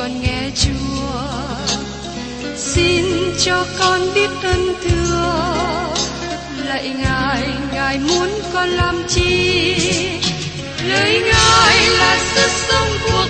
con nghe chúa. Xin cho con biết ơn thưa. Lạy ngài ngài muốn con làm chi? Lời ngài là sức sống cuộc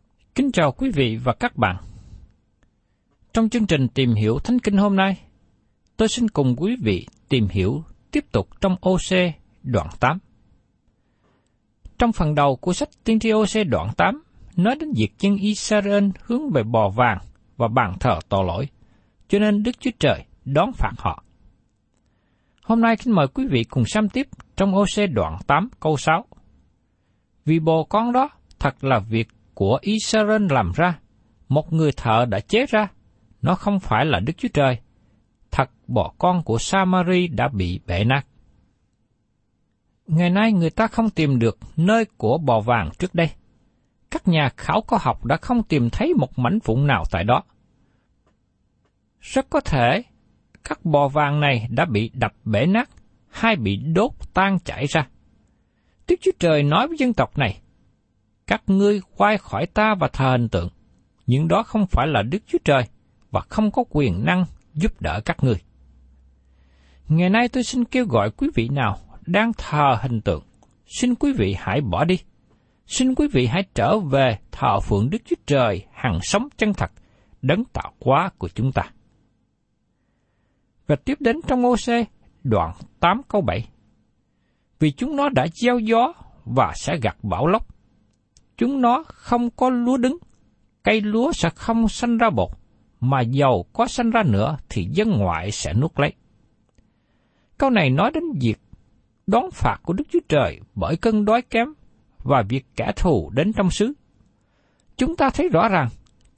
Kính chào quý vị và các bạn. Trong chương trình tìm hiểu Thánh Kinh hôm nay, tôi xin cùng quý vị tìm hiểu tiếp tục trong OC đoạn 8. Trong phần đầu của sách Tiên tri OC đoạn 8, nói đến việc dân Israel hướng về bò vàng và bàn thờ tội lỗi, cho nên Đức Chúa Trời đón phạt họ. Hôm nay kính mời quý vị cùng xem tiếp trong OC đoạn 8 câu 6. Vì bò con đó thật là việc của Israel làm ra, một người thợ đã chế ra, nó không phải là Đức Chúa Trời. Thật bò con của Samari đã bị bể nát. Ngày nay người ta không tìm được nơi của bò vàng trước đây. Các nhà khảo cổ học đã không tìm thấy một mảnh vụn nào tại đó. Rất có thể các bò vàng này đã bị đập bể nát hay bị đốt tan chảy ra. Đức Chúa Trời nói với dân tộc này, các ngươi quay khỏi ta và thờ hình tượng, nhưng đó không phải là Đức Chúa Trời và không có quyền năng giúp đỡ các ngươi. Ngày nay tôi xin kêu gọi quý vị nào đang thờ hình tượng, xin quý vị hãy bỏ đi. Xin quý vị hãy trở về thờ phượng Đức Chúa Trời hằng sống chân thật, đấng tạo hóa của chúng ta. Và tiếp đến trong ô đoạn 8 câu 7. Vì chúng nó đã gieo gió và sẽ gặt bão lốc. Chúng nó không có lúa đứng, cây lúa sẽ không sanh ra bột, mà dầu có sanh ra nữa thì dân ngoại sẽ nuốt lấy. Câu này nói đến việc đón phạt của Đức Chúa Trời bởi cơn đói kém và việc kẻ thù đến trong xứ. Chúng ta thấy rõ ràng,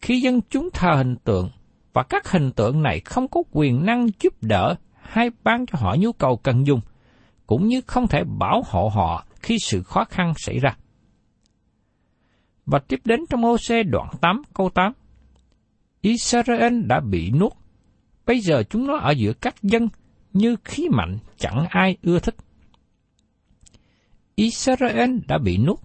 khi dân chúng thờ hình tượng và các hình tượng này không có quyền năng giúp đỡ hay ban cho họ nhu cầu cần dùng, cũng như không thể bảo hộ họ khi sự khó khăn xảy ra. Và tiếp đến trong ô đoạn 8 câu 8. Israel đã bị nuốt, bây giờ chúng nó ở giữa các dân như khí mạnh chẳng ai ưa thích. Israel đã bị nuốt.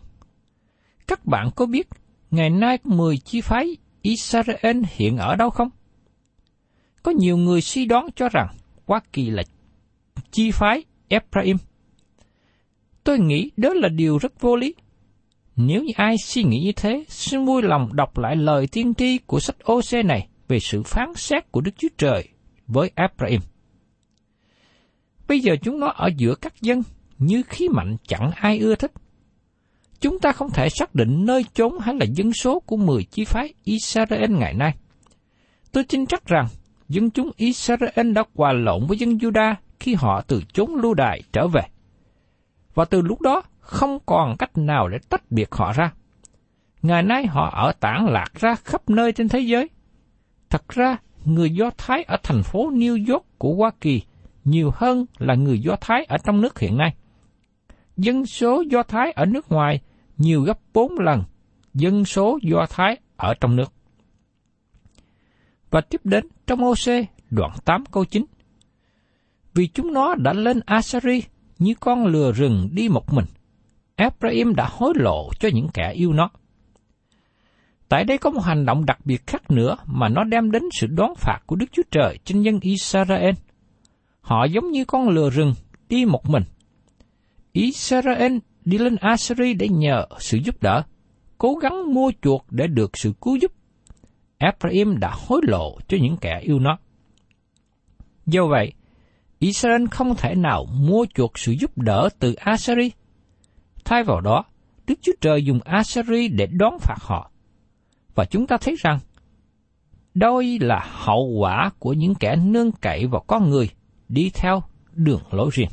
Các bạn có biết ngày nay 10 chi phái Israel hiện ở đâu không? Có nhiều người suy đoán cho rằng Hoa Kỳ là chi phái Ephraim. Tôi nghĩ đó là điều rất vô lý. Nếu như ai suy nghĩ như thế, xin vui lòng đọc lại lời tiên tri của sách OC này về sự phán xét của Đức Chúa Trời với Abraham. Bây giờ chúng nó ở giữa các dân như khí mạnh chẳng ai ưa thích. Chúng ta không thể xác định nơi chốn hay là dân số của 10 chi phái Israel ngày nay. Tôi tin chắc rằng dân chúng Israel đã hòa lộn với dân Juda khi họ từ chốn lưu đài trở về. Và từ lúc đó không còn cách nào để tách biệt họ ra. Ngày nay họ ở tản lạc ra khắp nơi trên thế giới. Thật ra, người Do Thái ở thành phố New York của Hoa Kỳ nhiều hơn là người Do Thái ở trong nước hiện nay. Dân số Do Thái ở nước ngoài nhiều gấp bốn lần dân số Do Thái ở trong nước. Và tiếp đến trong OC đoạn 8 câu 9. Vì chúng nó đã lên Asari như con lừa rừng đi một mình. Ephraim đã hối lộ cho những kẻ yêu nó. Tại đây có một hành động đặc biệt khác nữa mà nó đem đến sự đoán phạt của Đức Chúa Trời trên dân Israel. Họ giống như con lừa rừng đi một mình. Israel đi lên Assyri để nhờ sự giúp đỡ, cố gắng mua chuộc để được sự cứu giúp. Ephraim đã hối lộ cho những kẻ yêu nó. Do vậy, Israel không thể nào mua chuộc sự giúp đỡ từ Assyri. Thay vào đó, Đức Chúa Trời dùng Assyri để đón phạt họ. Và chúng ta thấy rằng, đôi là hậu quả của những kẻ nương cậy vào con người đi theo đường lối riêng.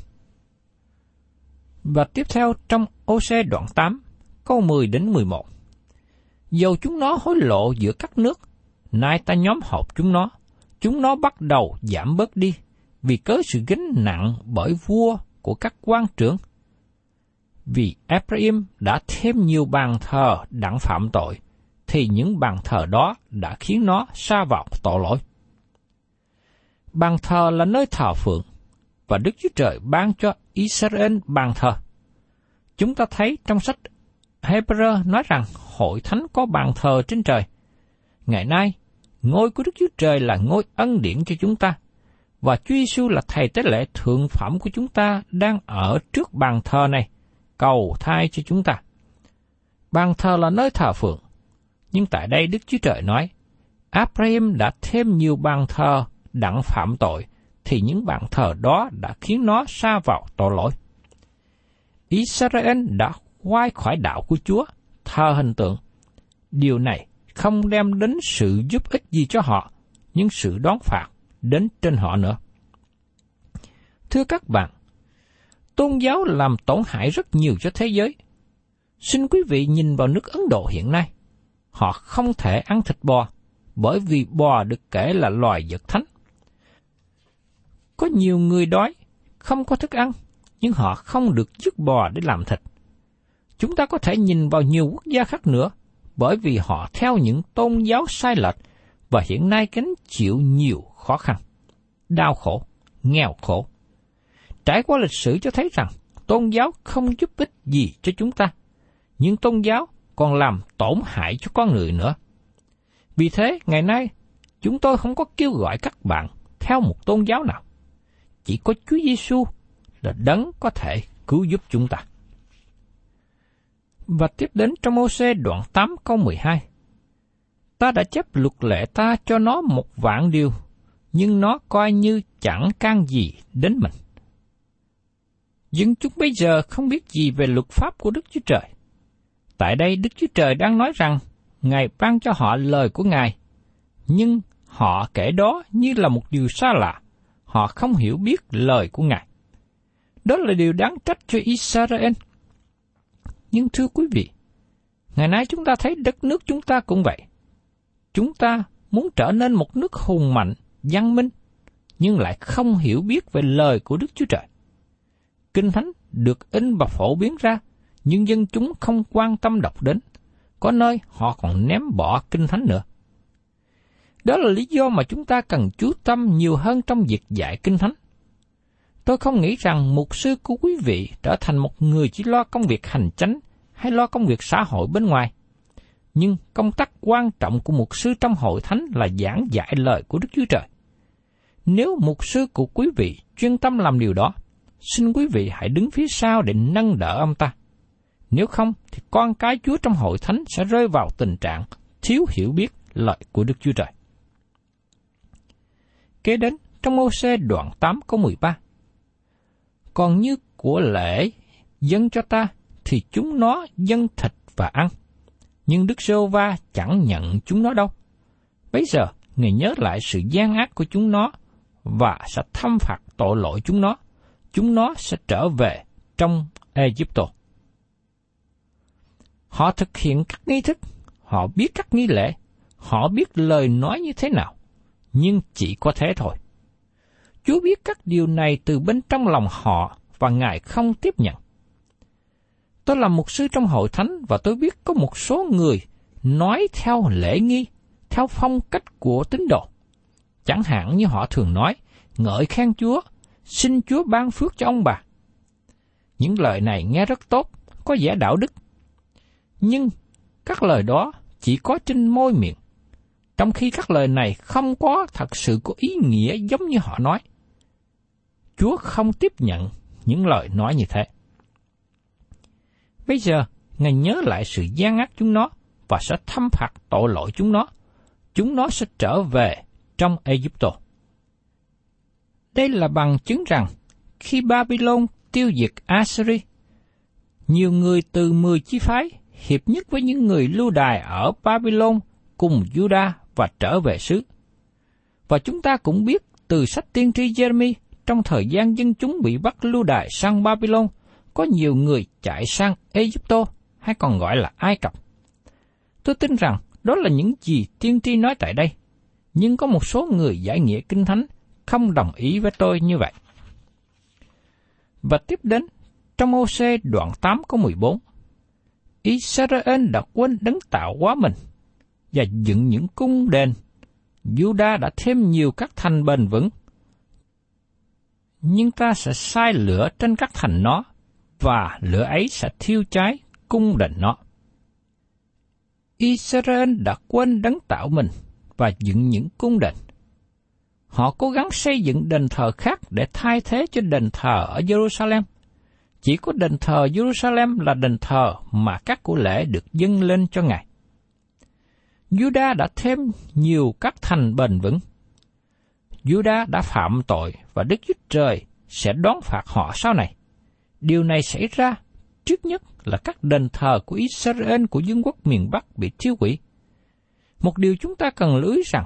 Và tiếp theo trong OC đoạn 8, câu 10 đến 11. Dầu chúng nó hối lộ giữa các nước, nay ta nhóm họp chúng nó, chúng nó bắt đầu giảm bớt đi, vì cớ sự gánh nặng bởi vua của các quan trưởng. Vì Ephraim đã thêm nhiều bàn thờ đặng phạm tội, thì những bàn thờ đó đã khiến nó xa vào tội lỗi. Bàn thờ là nơi thờ phượng, và Đức Chúa Trời ban cho Israel bàn thờ. Chúng ta thấy trong sách Hebrew nói rằng hội thánh có bàn thờ trên trời. Ngày nay, ngôi của Đức Chúa Trời là ngôi ân điển cho chúng ta, và Chúa Giêsu là thầy tế lễ thượng phẩm của chúng ta đang ở trước bàn thờ này, cầu thai cho chúng ta. Bàn thờ là nơi thờ phượng, nhưng tại đây Đức Chúa Trời nói, Abraham đã thêm nhiều bàn thờ đặng phạm tội, thì những bàn thờ đó đã khiến nó xa vào tội lỗi. Israel đã quay khỏi đạo của Chúa, thờ hình tượng. Điều này không đem đến sự giúp ích gì cho họ, nhưng sự đón phạt đến trên họ nữa. Thưa các bạn, tôn giáo làm tổn hại rất nhiều cho thế giới. Xin quý vị nhìn vào nước Ấn Độ hiện nay. Họ không thể ăn thịt bò, bởi vì bò được kể là loài vật thánh. Có nhiều người đói, không có thức ăn, nhưng họ không được giết bò để làm thịt. Chúng ta có thể nhìn vào nhiều quốc gia khác nữa, bởi vì họ theo những tôn giáo sai lệch và hiện nay gánh chịu nhiều khó khăn, đau khổ, nghèo khổ. Trải qua lịch sử cho thấy rằng tôn giáo không giúp ích gì cho chúng ta, nhưng tôn giáo còn làm tổn hại cho con người nữa. Vì thế, ngày nay, chúng tôi không có kêu gọi các bạn theo một tôn giáo nào. Chỉ có Chúa Giêsu là đấng có thể cứu giúp chúng ta. Và tiếp đến trong ô đoạn 8 câu 12. Ta đã chấp luật lệ ta cho nó một vạn điều, nhưng nó coi như chẳng can gì đến mình. Nhưng chúng bây giờ không biết gì về luật pháp của Đức Chúa Trời. Tại đây Đức Chúa Trời đang nói rằng Ngài ban cho họ lời của Ngài, nhưng họ kể đó như là một điều xa lạ, họ không hiểu biết lời của Ngài. Đó là điều đáng trách cho Israel. Nhưng thưa quý vị, ngày nay chúng ta thấy đất nước chúng ta cũng vậy. Chúng ta muốn trở nên một nước hùng mạnh, văn minh, nhưng lại không hiểu biết về lời của Đức Chúa Trời. Kinh Thánh được in và phổ biến ra, nhưng dân chúng không quan tâm đọc đến. Có nơi họ còn ném bỏ Kinh Thánh nữa. Đó là lý do mà chúng ta cần chú tâm nhiều hơn trong việc dạy Kinh Thánh. Tôi không nghĩ rằng mục sư của quý vị trở thành một người chỉ lo công việc hành chánh hay lo công việc xã hội bên ngoài. Nhưng công tác quan trọng của mục sư trong hội thánh là giảng dạy lời của Đức Chúa Trời. Nếu mục sư của quý vị chuyên tâm làm điều đó, xin quý vị hãy đứng phía sau để nâng đỡ ông ta. Nếu không, thì con cái Chúa trong hội thánh sẽ rơi vào tình trạng thiếu hiểu biết lợi của Đức Chúa Trời. Kế đến, trong ô xe đoạn 8 câu 13, còn như của lễ dâng cho ta, thì chúng nó dân thịt và ăn. Nhưng Đức Sô Va chẳng nhận chúng nó đâu. Bây giờ, Ngài nhớ lại sự gian ác của chúng nó và sẽ thâm phạt tội lỗi chúng nó. Chúng nó sẽ trở về trong Egypto. Họ thực hiện các nghi thức, họ biết các nghi lễ, họ biết lời nói như thế nào, nhưng chỉ có thế thôi. Chúa biết các điều này từ bên trong lòng họ và Ngài không tiếp nhận. Tôi là một sư trong hội thánh và tôi biết có một số người nói theo lễ nghi, theo phong cách của tín đồ. Chẳng hạn như họ thường nói, ngợi khen Chúa, xin Chúa ban phước cho ông bà. Những lời này nghe rất tốt, có vẻ đạo đức. Nhưng các lời đó chỉ có trên môi miệng, trong khi các lời này không có thật sự có ý nghĩa giống như họ nói. Chúa không tiếp nhận những lời nói như thế. Bây giờ, Ngài nhớ lại sự gian ác chúng nó và sẽ thâm phạt tội lỗi chúng nó. Chúng nó sẽ trở về trong Egypto. Đây là bằng chứng rằng khi Babylon tiêu diệt Assyria, nhiều người từ mười chi phái hiệp nhất với những người lưu đài ở Babylon cùng Juda và trở về xứ. Và chúng ta cũng biết từ sách tiên tri Jeremy trong thời gian dân chúng bị bắt lưu đài sang Babylon, có nhiều người chạy sang Egypto hay còn gọi là Ai Cập. Tôi tin rằng đó là những gì tiên tri nói tại đây, nhưng có một số người giải nghĩa kinh thánh không đồng ý với tôi như vậy. Và tiếp đến, trong ô đoạn 8 có 14, Israel đã quên đấng tạo hóa mình và dựng những cung đền. Juda đã thêm nhiều các thành bền vững. Nhưng ta sẽ sai lửa trên các thành nó, và lửa ấy sẽ thiêu cháy cung đền nó. Israel đã quên đấng tạo mình và dựng những cung đền. Họ cố gắng xây dựng đền thờ khác để thay thế cho đền thờ ở Jerusalem. Chỉ có đền thờ Jerusalem là đền thờ mà các của lễ được dâng lên cho Ngài. Juda đã thêm nhiều các thành bền vững. Juda đã phạm tội và Đức Chúa Trời sẽ đón phạt họ sau này. Điều này xảy ra trước nhất là các đền thờ của Israel của vương quốc miền Bắc bị thiêu hủy. Một điều chúng ta cần lưu ý rằng,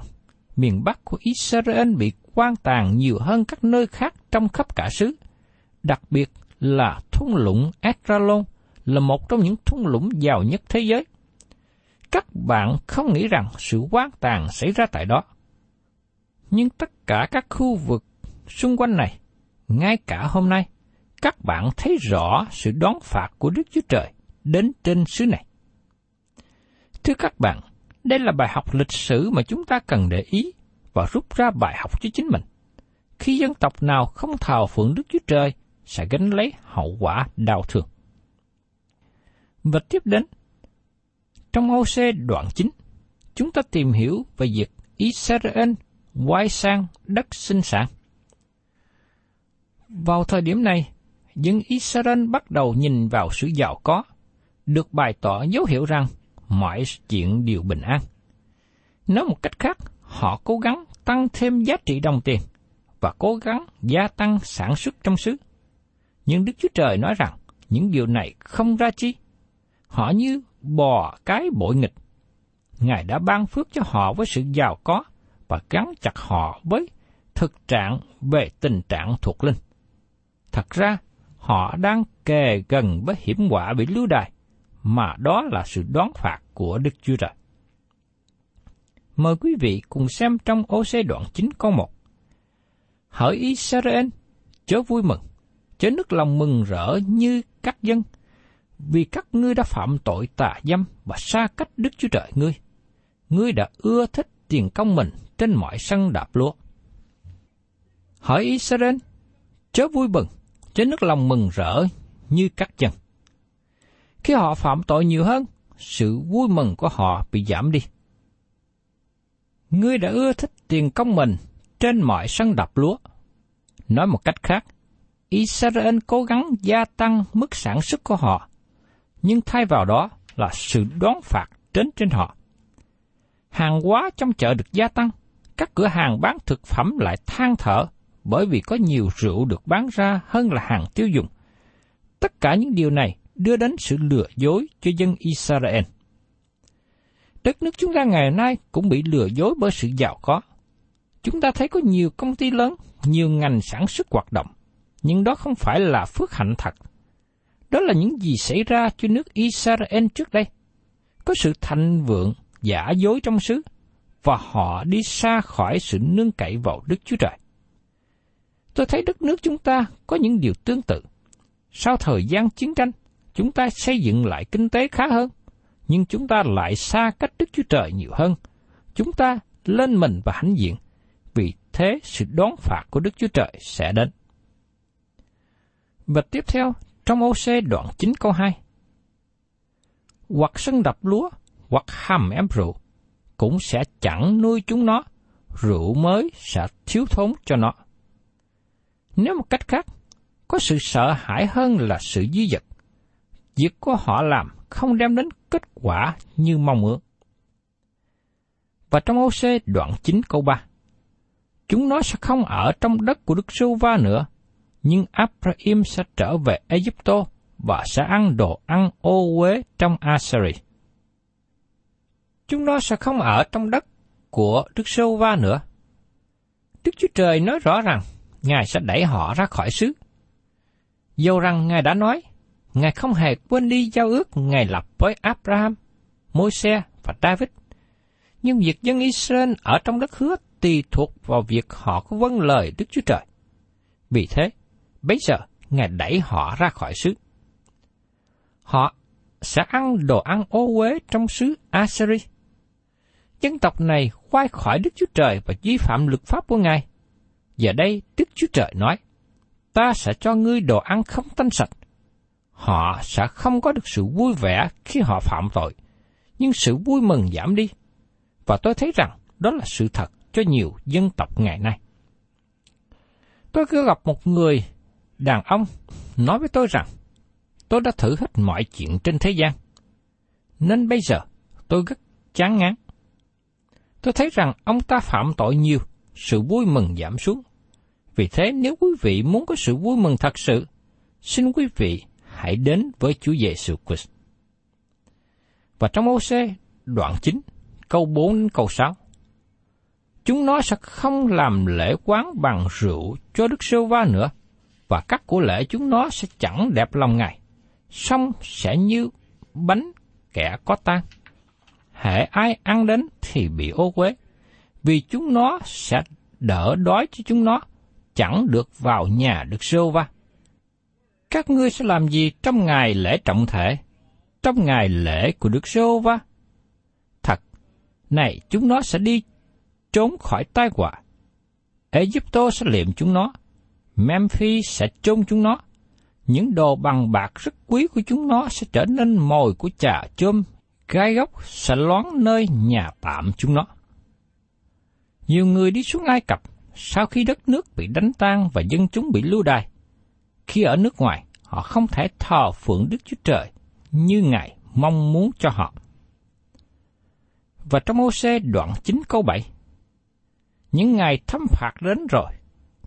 miền Bắc của Israel bị quan tàn nhiều hơn các nơi khác trong khắp cả xứ, đặc biệt là thung lũng Estralon là một trong những thung lũng giàu nhất thế giới. Các bạn không nghĩ rằng sự quan tàn xảy ra tại đó. Nhưng tất cả các khu vực xung quanh này, ngay cả hôm nay, các bạn thấy rõ sự đón phạt của Đức Chúa Trời đến trên xứ này. Thưa các bạn, đây là bài học lịch sử mà chúng ta cần để ý và rút ra bài học cho chính mình. Khi dân tộc nào không thờ phượng Đức Chúa Trời sẽ gánh lấy hậu quả đau thương. Và tiếp đến, trong OC đoạn 9, chúng ta tìm hiểu về việc Israel quay sang đất sinh sản. Vào thời điểm này, dân Israel bắt đầu nhìn vào sự giàu có, được bày tỏ dấu hiệu rằng mọi chuyện đều bình an. Nói một cách khác, họ cố gắng tăng thêm giá trị đồng tiền và cố gắng gia tăng sản xuất trong xứ. Nhưng Đức Chúa Trời nói rằng những điều này không ra chi. Họ như bò cái bội nghịch. Ngài đã ban phước cho họ với sự giàu có và gắn chặt họ với thực trạng về tình trạng thuộc linh. Thật ra, họ đang kề gần với hiểm họa bị lưu đày, mà đó là sự đoán phạt của Đức Chúa Trời. Mời quý vị cùng xem trong ô xe đoạn 9 câu 1. Hỡi Israel, chớ vui mừng, chớ nước lòng mừng rỡ như các dân, vì các ngươi đã phạm tội tà dâm và xa cách Đức Chúa Trời ngươi. Ngươi đã ưa thích tiền công mình trên mọi sân đạp lúa. Hỡi Israel, chớ vui mừng, chớ nước lòng mừng rỡ như các dân. Khi họ phạm tội nhiều hơn, sự vui mừng của họ bị giảm đi. Ngươi đã ưa thích tiền công mình trên mọi sân đập lúa. Nói một cách khác, Israel cố gắng gia tăng mức sản xuất của họ, nhưng thay vào đó là sự đón phạt đến trên họ. Hàng hóa trong chợ được gia tăng, các cửa hàng bán thực phẩm lại than thở bởi vì có nhiều rượu được bán ra hơn là hàng tiêu dùng. Tất cả những điều này đưa đến sự lừa dối cho dân Israel. Đất nước chúng ta ngày nay cũng bị lừa dối bởi sự giàu có. Chúng ta thấy có nhiều công ty lớn, nhiều ngành sản xuất hoạt động, nhưng đó không phải là phước hạnh thật. Đó là những gì xảy ra cho nước Israel trước đây. Có sự thành vượng, giả dối trong xứ, và họ đi xa khỏi sự nương cậy vào Đức Chúa Trời. Tôi thấy đất nước chúng ta có những điều tương tự. Sau thời gian chiến tranh, chúng ta xây dựng lại kinh tế khá hơn, nhưng chúng ta lại xa cách Đức Chúa Trời nhiều hơn. Chúng ta lên mình và hãnh diện, vì thế sự đón phạt của Đức Chúa Trời sẽ đến. Và tiếp theo, trong oc đoạn 9 câu 2. Hoặc sân đập lúa, hoặc hầm em rượu, cũng sẽ chẳng nuôi chúng nó, rượu mới sẽ thiếu thốn cho nó. Nếu một cách khác, có sự sợ hãi hơn là sự dư dật. Việc của họ làm không đem đến kết quả như mong ước. Và trong OC đoạn 9 câu 3, chúng nó sẽ không ở trong đất của Đức Sưu Va nữa, nhưng Abraham sẽ trở về Egypto và sẽ ăn đồ ăn ô uế trong Assyria. Chúng nó sẽ không ở trong đất của Đức Sưu Va nữa. Đức Chúa Trời nói rõ rằng Ngài sẽ đẩy họ ra khỏi xứ. Dầu rằng Ngài đã nói, Ngài không hề quên đi giao ước Ngài lập với Abraham, Môi-se và David. Nhưng việc dân Israel ở trong đất hứa tùy thuộc vào việc họ có vâng lời Đức Chúa Trời. Vì thế, bây giờ Ngài đẩy họ ra khỏi xứ. Họ sẽ ăn đồ ăn ô uế trong xứ Assyri. Dân tộc này khoai khỏi Đức Chúa Trời và vi phạm luật pháp của Ngài. Giờ đây Đức Chúa Trời nói, ta sẽ cho ngươi đồ ăn không tanh sạch. Họ sẽ không có được sự vui vẻ khi họ phạm tội, nhưng sự vui mừng giảm đi. Và tôi thấy rằng đó là sự thật cho nhiều dân tộc ngày nay. Tôi cứ gặp một người đàn ông nói với tôi rằng tôi đã thử hết mọi chuyện trên thế gian. Nên bây giờ tôi rất chán ngán. Tôi thấy rằng ông ta phạm tội nhiều, sự vui mừng giảm xuống. Vì thế nếu quý vị muốn có sự vui mừng thật sự, xin quý vị hãy đến với Chúa Giêsu Christ. Và trong ô xê đoạn 9, câu 4 đến câu 6. Chúng nó sẽ không làm lễ quán bằng rượu cho Đức Sêu Va nữa, và các của lễ chúng nó sẽ chẳng đẹp lòng Ngài, song sẽ như bánh kẻ có tan. Hệ ai ăn đến thì bị ô quế, vì chúng nó sẽ đỡ đói cho chúng nó, chẳng được vào nhà Đức sêu va. Các ngươi sẽ làm gì trong ngày lễ trọng thể, trong ngày lễ của Đức Sô Va? Thật, này chúng nó sẽ đi trốn khỏi tai họa. Egypto sẽ liệm chúng nó, Memphis sẽ chôn chúng nó. Những đồ bằng bạc rất quý của chúng nó sẽ trở nên mồi của trà chôm, gai góc sẽ loáng nơi nhà tạm chúng nó. Nhiều người đi xuống Ai Cập sau khi đất nước bị đánh tan và dân chúng bị lưu đày. Khi ở nước ngoài, họ không thể thờ phượng Đức Chúa Trời như Ngài mong muốn cho họ. Và trong ô xe đoạn 9 câu 7, những ngày thâm phạt đến rồi,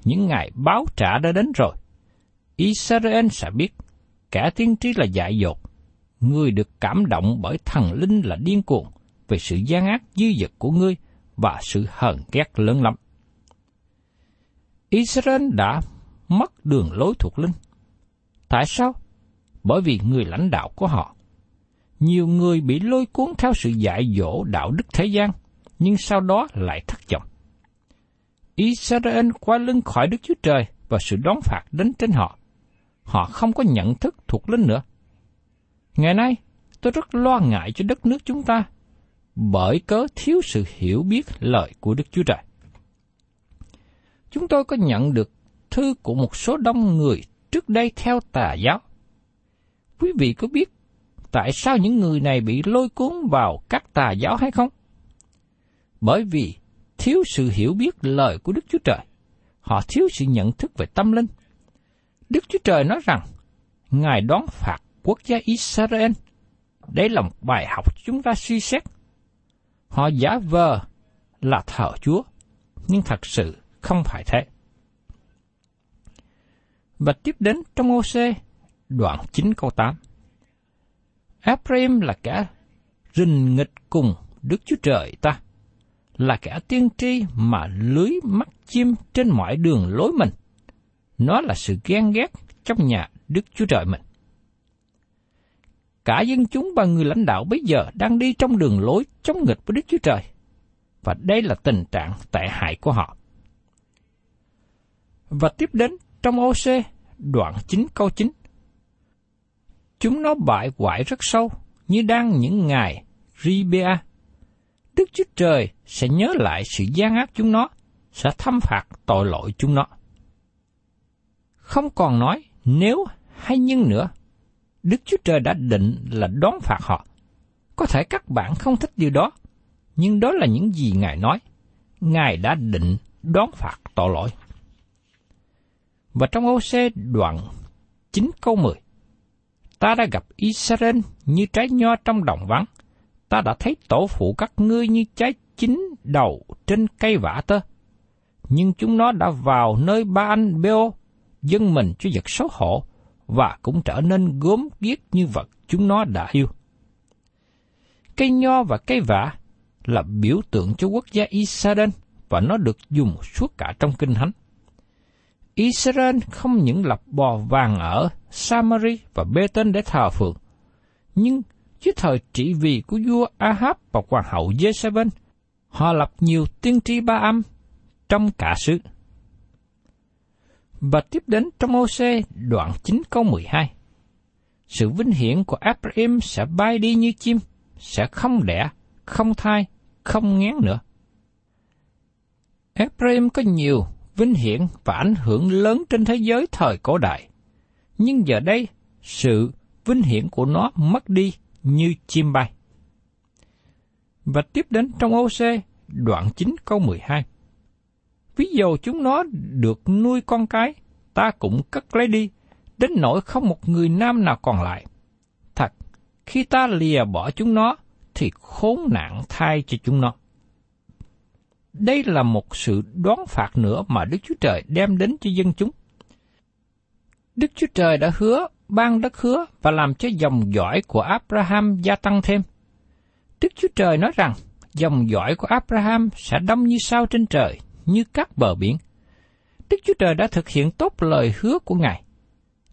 những ngày báo trả đã đến rồi. Israel sẽ biết, kẻ tiên tri là dại dột, người được cảm động bởi thần linh là điên cuồng về sự gian ác dư dật của ngươi và sự hờn ghét lớn lắm. Israel đã mất đường lối thuộc linh. Tại sao? Bởi vì người lãnh đạo của họ. Nhiều người bị lôi cuốn theo sự dạy dỗ đạo đức thế gian, nhưng sau đó lại thất vọng. Israel quay lưng khỏi Đức Chúa Trời và sự đón phạt đến trên họ. Họ không có nhận thức thuộc linh nữa. Ngày nay, tôi rất lo ngại cho đất nước chúng ta bởi cớ thiếu sự hiểu biết lời của Đức Chúa Trời. Chúng tôi có nhận được thư của một số đông người trước đây theo tà giáo. Quý vị có biết tại sao những người này bị lôi cuốn vào các tà giáo hay không? Bởi vì thiếu sự hiểu biết lời của Đức Chúa Trời. Họ thiếu sự nhận thức về tâm linh. Đức Chúa Trời nói rằng, Ngài đón phạt quốc gia Israel. Đây là một bài học chúng ta suy xét. Họ giả vờ là thờ Chúa, nhưng thật sự không phải thế. Và tiếp đến trong ô xê, đoạn 9 câu 8. Ephraim là kẻ rình nghịch cùng Đức Chúa Trời ta, là kẻ tiên tri mà lưới mắt chim trên mọi đường lối mình. Nó là sự ghen ghét trong nhà Đức Chúa Trời mình. Cả dân chúng và người lãnh đạo bây giờ đang đi trong đường lối chống nghịch với Đức Chúa Trời. Và đây là tình trạng tệ hại của họ. Và tiếp đến trong OC đoạn 9 câu 9. Chúng nó bại hoại rất sâu, như đang những ngày Ribea. Đức Chúa Trời sẽ nhớ lại sự gian ác chúng nó, sẽ thâm phạt tội lỗi chúng nó. Không còn nói nếu hay nhưng nữa, Đức Chúa Trời đã định là đón phạt họ. Có thể các bạn không thích điều đó, nhưng đó là những gì Ngài nói. Ngài đã định đón phạt tội lỗi. Và trong ô xe đoạn 9 câu 10, ta đã gặp Israel như trái nho trong đồng vắng. Ta đã thấy tổ phụ các ngươi như trái chín đầu trên cây vả tơ. Nhưng chúng nó đã vào nơi ba anh Beo, dân mình cho vật xấu hổ, và cũng trở nên gốm ghiếc như vật chúng nó đã yêu. Cây nho và cây vả là biểu tượng cho quốc gia Israel và nó được dùng suốt cả trong kinh thánh. Israel không những lập bò vàng ở Samari và Bê-tên để thờ phượng, nhưng dưới thời trị vì của vua Ahab và hoàng hậu Jezebel, họ lập nhiều tiên tri ba âm trong cả xứ. Và tiếp đến trong ô đoạn 9 câu 12. Sự vinh hiển của Abraham sẽ bay đi như chim, sẽ không đẻ, không thai, không ngán nữa. Abraham có nhiều vinh hiển và ảnh hưởng lớn trên thế giới thời cổ đại. Nhưng giờ đây, sự vinh hiển của nó mất đi như chim bay. Và tiếp đến trong OC đoạn 9 câu 12. Ví dụ chúng nó được nuôi con cái, ta cũng cất lấy đi, đến nỗi không một người nam nào còn lại. Thật, khi ta lìa bỏ chúng nó, thì khốn nạn thay cho chúng nó. Đây là một sự đoán phạt nữa mà Đức Chúa Trời đem đến cho dân chúng. Đức Chúa Trời đã hứa ban đất hứa và làm cho dòng dõi của Abraham gia tăng thêm. Đức Chúa Trời nói rằng dòng dõi của Abraham sẽ đông như sao trên trời, như các bờ biển. Đức Chúa Trời đã thực hiện tốt lời hứa của Ngài.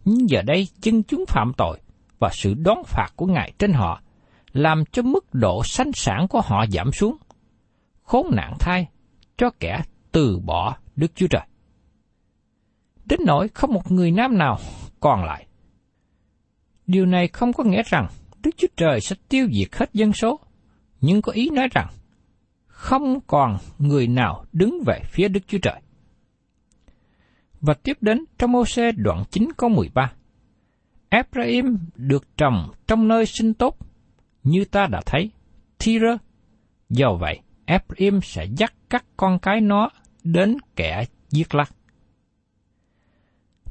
Nhưng giờ đây dân chúng phạm tội và sự đón phạt của Ngài trên họ làm cho mức độ sanh sản của họ giảm xuống – khốn nạn thai cho kẻ từ bỏ Đức Chúa Trời. Đến nỗi không một người nam nào còn lại. Điều này không có nghĩa rằng Đức Chúa Trời sẽ tiêu diệt hết dân số, nhưng có ý nói rằng không còn người nào đứng về phía Đức Chúa Trời. Và tiếp đến trong ô xe đoạn 9 câu 13. Ephraim được trồng trong nơi sinh tốt, như ta đã thấy, Thira. Do vậy, Ephraim sẽ dắt các con cái nó đến kẻ giết lắc.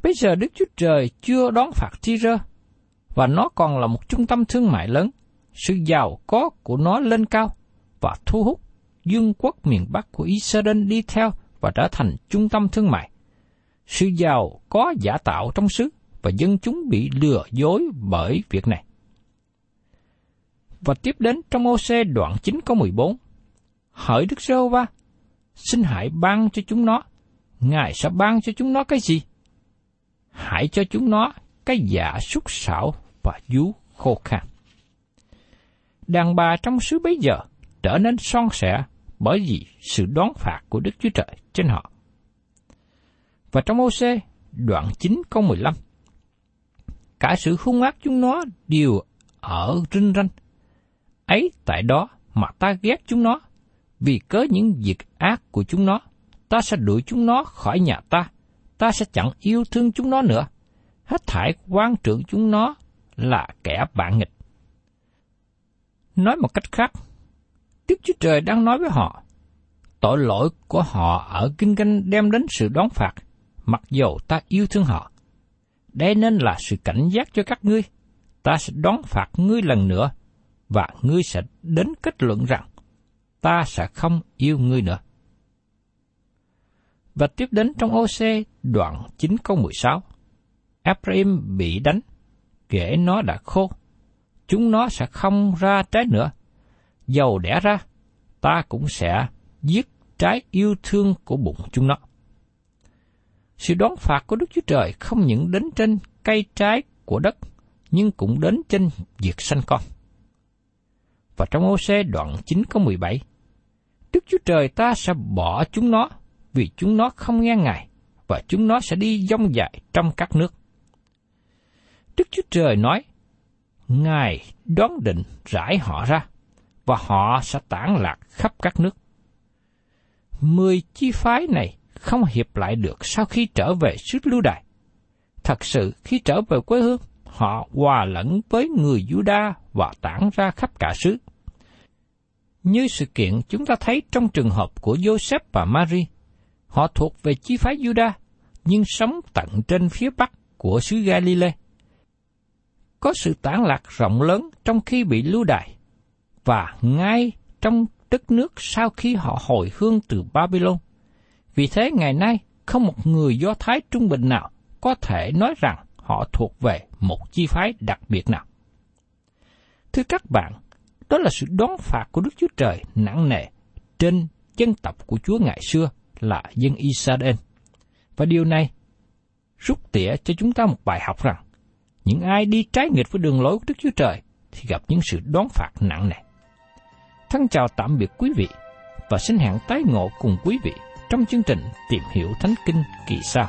Bây giờ Đức Chúa Trời chưa đón phạt Tyre, và nó còn là một trung tâm thương mại lớn. Sự giàu có của nó lên cao và thu hút dương quốc miền Bắc của Israel đi theo và trở thành trung tâm thương mại. Sự giàu có giả tạo trong xứ và dân chúng bị lừa dối bởi việc này. Và tiếp đến trong OC đoạn 9 câu 14, hỡi Đức giê va xin hãy ban cho chúng nó. Ngài sẽ ban cho chúng nó cái gì? Hãy cho chúng nó cái dạ súc sạo và vú khô khan. Đàn bà trong xứ bấy giờ trở nên son sẻ bởi vì sự đón phạt của Đức Chúa Trời trên họ. Và trong oc đoạn 9 câu 15, cả sự hung ác chúng nó đều ở rinh ranh. Ấy tại đó mà ta ghét chúng nó, vì cớ những việc ác của chúng nó, ta sẽ đuổi chúng nó khỏi nhà ta, ta sẽ chẳng yêu thương chúng nó nữa. Hết thải quan trưởng chúng nó là kẻ bạn nghịch. Nói một cách khác, Đức Chúa Trời đang nói với họ, tội lỗi của họ ở kinh canh đem đến sự đón phạt, mặc dầu ta yêu thương họ. Đây nên là sự cảnh giác cho các ngươi. Ta sẽ đón phạt ngươi lần nữa, và ngươi sẽ đến kết luận rằng ta sẽ không yêu ngươi nữa. Và tiếp đến trong OC đoạn 9 câu 16. Ephraim bị đánh, kể nó đã khô. chúng nó sẽ không ra trái nữa. Dầu đẻ ra, ta cũng sẽ giết trái yêu thương của bụng chúng nó. Sự đón phạt của Đức Chúa Trời không những đến trên cây trái của đất, nhưng cũng đến trên việc sanh con. Và trong ô đoạn 9 có 17, Đức Chúa Trời ta sẽ bỏ chúng nó vì chúng nó không nghe Ngài và chúng nó sẽ đi dông dài trong các nước. Đức Chúa Trời nói, Ngài đoán định rải họ ra, và họ sẽ tản lạc khắp các nước. Mười chi phái này không hiệp lại được sau khi trở về xứ lưu đài. Thật sự khi trở về quê hương, họ hòa lẫn với người Juda và tản ra khắp cả xứ. Như sự kiện chúng ta thấy trong trường hợp của Joseph và Mary, họ thuộc về chi phái Juda, nhưng sống tận trên phía bắc của xứ Galilee. Có sự tản lạc rộng lớn trong khi bị lưu đày, và ngay trong đất nước sau khi họ hồi hương từ Babylon. Vì thế ngày nay không một người Do Thái trung bình nào có thể nói rằng họ thuộc về một chi phái đặc biệt nào. Thưa các bạn, đó là sự đón phạt của Đức Chúa Trời nặng nề trên dân tộc của Chúa ngày xưa là dân Israel. Và điều này rút tỉa cho chúng ta một bài học rằng những ai đi trái nghịch với đường lối của Đức Chúa Trời thì gặp những sự đón phạt nặng nề. Thân chào tạm biệt quý vị và xin hẹn tái ngộ cùng quý vị trong chương trình Tìm hiểu Thánh Kinh kỳ sau.